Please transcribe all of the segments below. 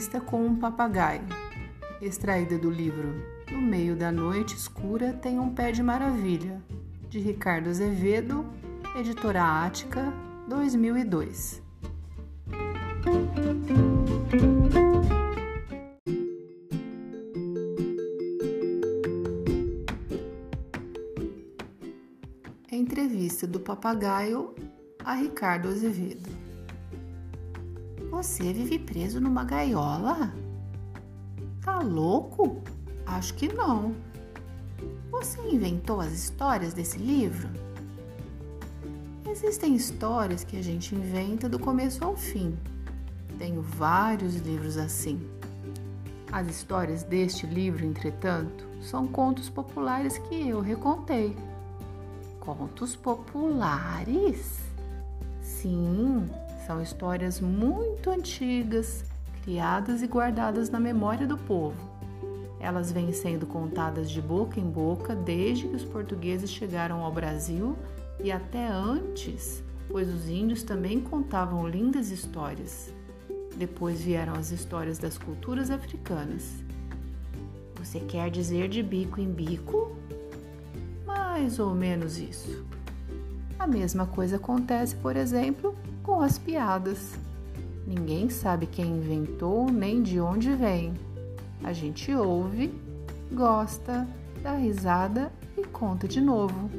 Entrevista com um papagaio, extraída do livro No Meio da Noite Escura Tem um Pé de Maravilha, de Ricardo Azevedo, editora Ática, 2002. Entrevista do papagaio a Ricardo Azevedo. Você vive preso numa gaiola? Tá louco? Acho que não. Você inventou as histórias desse livro? Existem histórias que a gente inventa do começo ao fim. Tenho vários livros assim. As histórias deste livro, entretanto, são contos populares que eu recontei. Contos populares? Sim, são histórias muito antigas, criadas e guardadas na memória do povo. Elas vêm sendo contadas de boca em boca desde que os portugueses chegaram ao Brasil e até antes, pois os índios também contavam lindas histórias. Depois vieram as histórias das culturas africanas. Você quer dizer de bico em bico? Mais ou menos isso. A mesma coisa acontece, por exemplo, com as piadas. Ninguém sabe quem inventou nem de onde vem. A gente ouve, gosta, dá risada e conta de novo.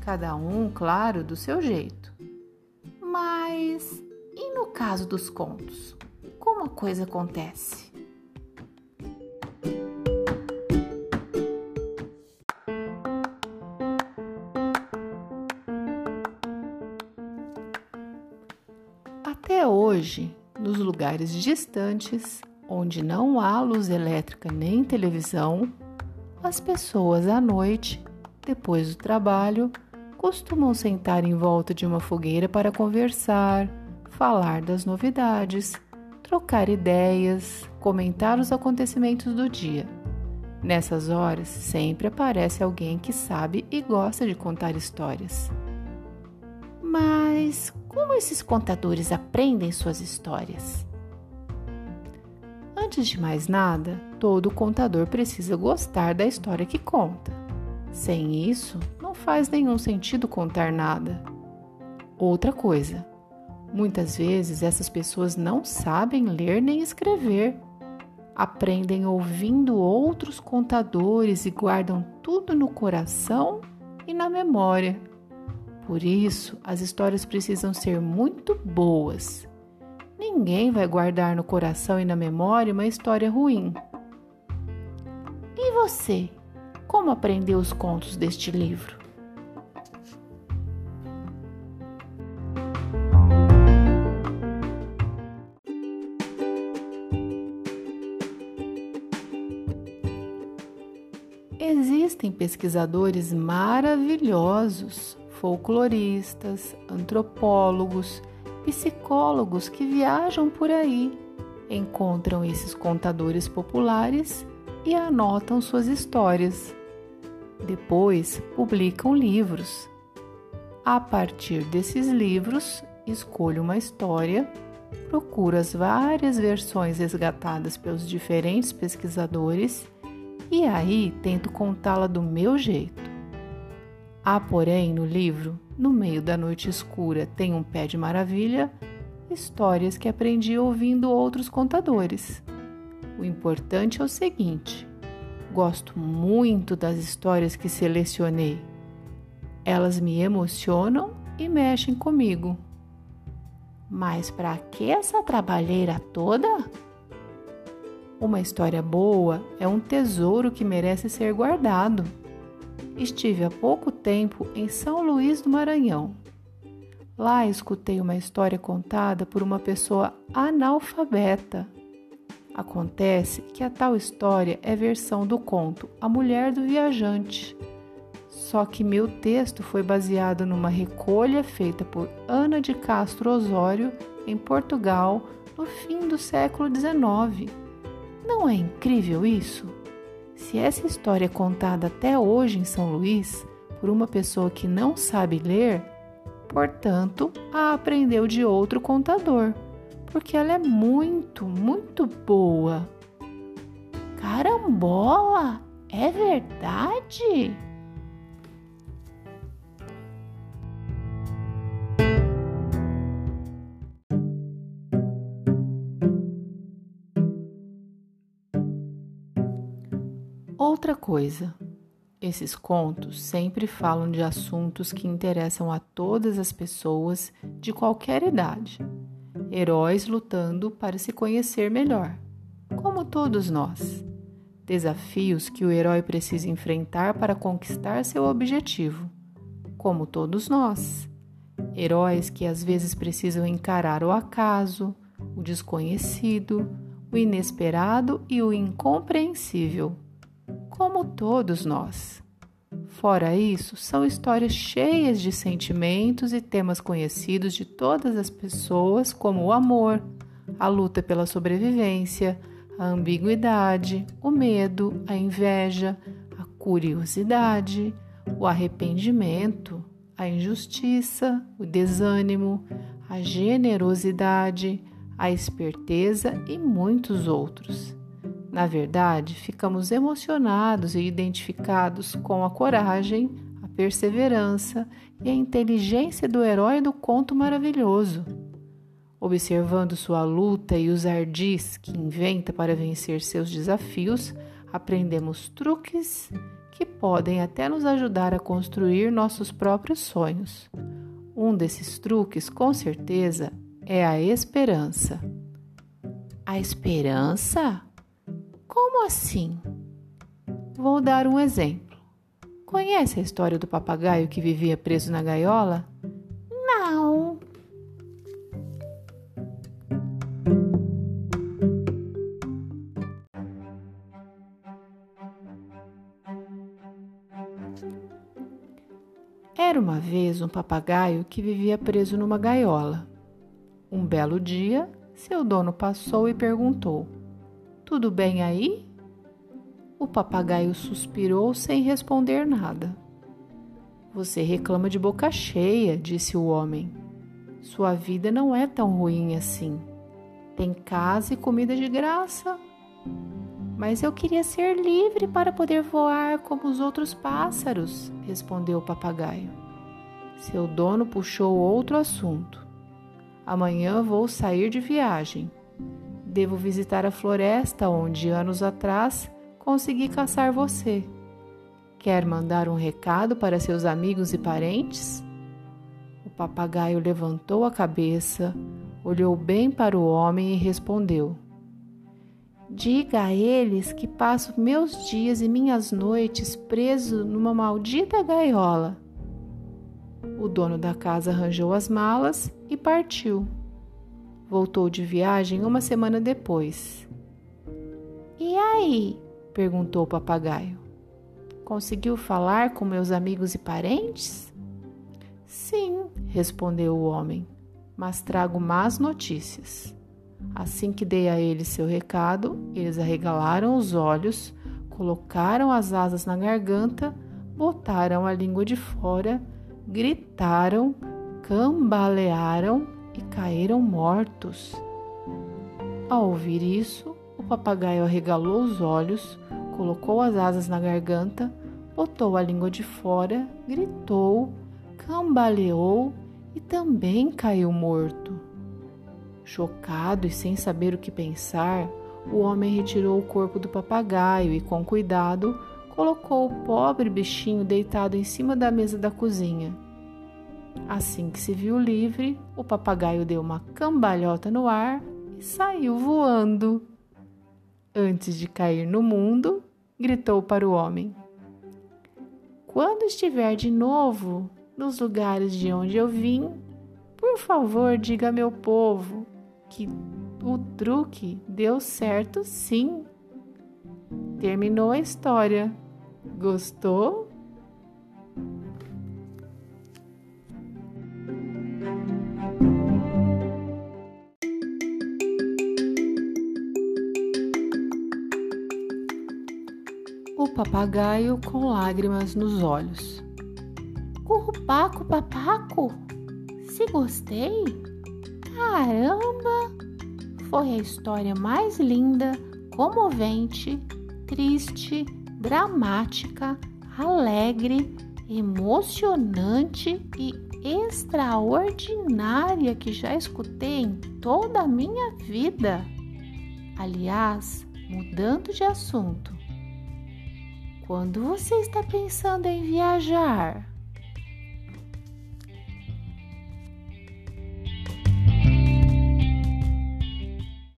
Cada um, claro, do seu jeito. Mas e no caso dos contos? Como a coisa acontece? Até hoje, nos lugares distantes, onde não há luz elétrica nem televisão, as pessoas à noite, depois do trabalho, costumam sentar em volta de uma fogueira para conversar, falar das novidades, trocar ideias, comentar os acontecimentos do dia. Nessas horas, sempre aparece alguém que sabe e gosta de contar histórias. Mas como esses contadores aprendem suas histórias? Antes de mais nada, todo contador precisa gostar da história que conta. Sem isso, não faz nenhum sentido contar nada. Outra coisa, muitas vezes essas pessoas não sabem ler nem escrever. Aprendem ouvindo outros contadores e guardam tudo no coração e na memória. Por isso, as histórias precisam ser muito boas. Ninguém vai guardar no coração e na memória uma história ruim. E você? Como aprendeu os contos deste livro? Existem pesquisadores maravilhosos folcloristas, antropólogos, psicólogos que viajam por aí, encontram esses contadores populares e anotam suas histórias. Depois publicam livros. A partir desses livros, escolho uma história, procuro as várias versões resgatadas pelos diferentes pesquisadores e aí tento contá-la do meu jeito. Há, porém, no livro, no meio da noite escura tem um pé de maravilha, histórias que aprendi ouvindo outros contadores. O importante é o seguinte: gosto muito das histórias que selecionei. Elas me emocionam e mexem comigo. Mas para que essa trabalheira toda? Uma história boa é um tesouro que merece ser guardado. Estive há pouco tempo em São Luís do Maranhão. Lá escutei uma história contada por uma pessoa analfabeta. Acontece que a tal história é versão do conto A Mulher do Viajante. Só que meu texto foi baseado numa recolha feita por Ana de Castro Osório em Portugal no fim do século XIX. Não é incrível isso? Se essa história é contada até hoje em São Luís por uma pessoa que não sabe ler, portanto, a aprendeu de outro contador, porque ela é muito, muito boa. Carambola, é verdade? Outra coisa, esses contos sempre falam de assuntos que interessam a todas as pessoas de qualquer idade. Heróis lutando para se conhecer melhor, como todos nós. Desafios que o herói precisa enfrentar para conquistar seu objetivo, como todos nós. Heróis que às vezes precisam encarar o acaso, o desconhecido, o inesperado e o incompreensível como todos nós. Fora isso, são histórias cheias de sentimentos e temas conhecidos de todas as pessoas, como o amor, a luta pela sobrevivência, a ambiguidade, o medo, a inveja, a curiosidade, o arrependimento, a injustiça, o desânimo, a generosidade, a esperteza e muitos outros. Na verdade, ficamos emocionados e identificados com a coragem, a perseverança e a inteligência do herói do conto maravilhoso. Observando sua luta e os ardis que inventa para vencer seus desafios, aprendemos truques que podem até nos ajudar a construir nossos próprios sonhos. Um desses truques, com certeza, é a esperança. A esperança? Como assim? Vou dar um exemplo. Conhece a história do papagaio que vivia preso na gaiola? Não. Era uma vez um papagaio que vivia preso numa gaiola. Um belo dia, seu dono passou e perguntou: tudo bem aí? O papagaio suspirou sem responder nada. Você reclama de boca cheia, disse o homem. Sua vida não é tão ruim assim. Tem casa e comida de graça. Mas eu queria ser livre para poder voar como os outros pássaros, respondeu o papagaio. Seu dono puxou outro assunto. Amanhã vou sair de viagem. Devo visitar a floresta onde anos atrás consegui caçar você. Quer mandar um recado para seus amigos e parentes? O papagaio levantou a cabeça, olhou bem para o homem e respondeu: Diga a eles que passo meus dias e minhas noites preso numa maldita gaiola. O dono da casa arranjou as malas e partiu. Voltou de viagem uma semana depois. E aí? perguntou o papagaio. Conseguiu falar com meus amigos e parentes? Sim, respondeu o homem, mas trago más notícias. Assim que dei a eles seu recado, eles arregalaram os olhos, colocaram as asas na garganta, botaram a língua de fora, gritaram, cambalearam e caíram mortos. Ao ouvir isso, o papagaio arregalou os olhos, colocou as asas na garganta, botou a língua de fora, gritou, cambaleou e também caiu morto. Chocado e sem saber o que pensar, o homem retirou o corpo do papagaio e, com cuidado, colocou o pobre bichinho deitado em cima da mesa da cozinha. Assim que se viu livre, o papagaio deu uma cambalhota no ar e saiu voando. Antes de cair no mundo, gritou para o homem: Quando estiver de novo nos lugares de onde eu vim, por favor, diga a meu povo que o truque deu certo sim. Terminou a história. Gostou? Papagaio com lágrimas nos olhos. Currupaco, papaco? Se gostei? Caramba! foi a história mais linda, comovente, triste, dramática, alegre, emocionante e extraordinária que já escutei em toda a minha vida. Aliás, mudando de assunto, quando você está pensando em viajar?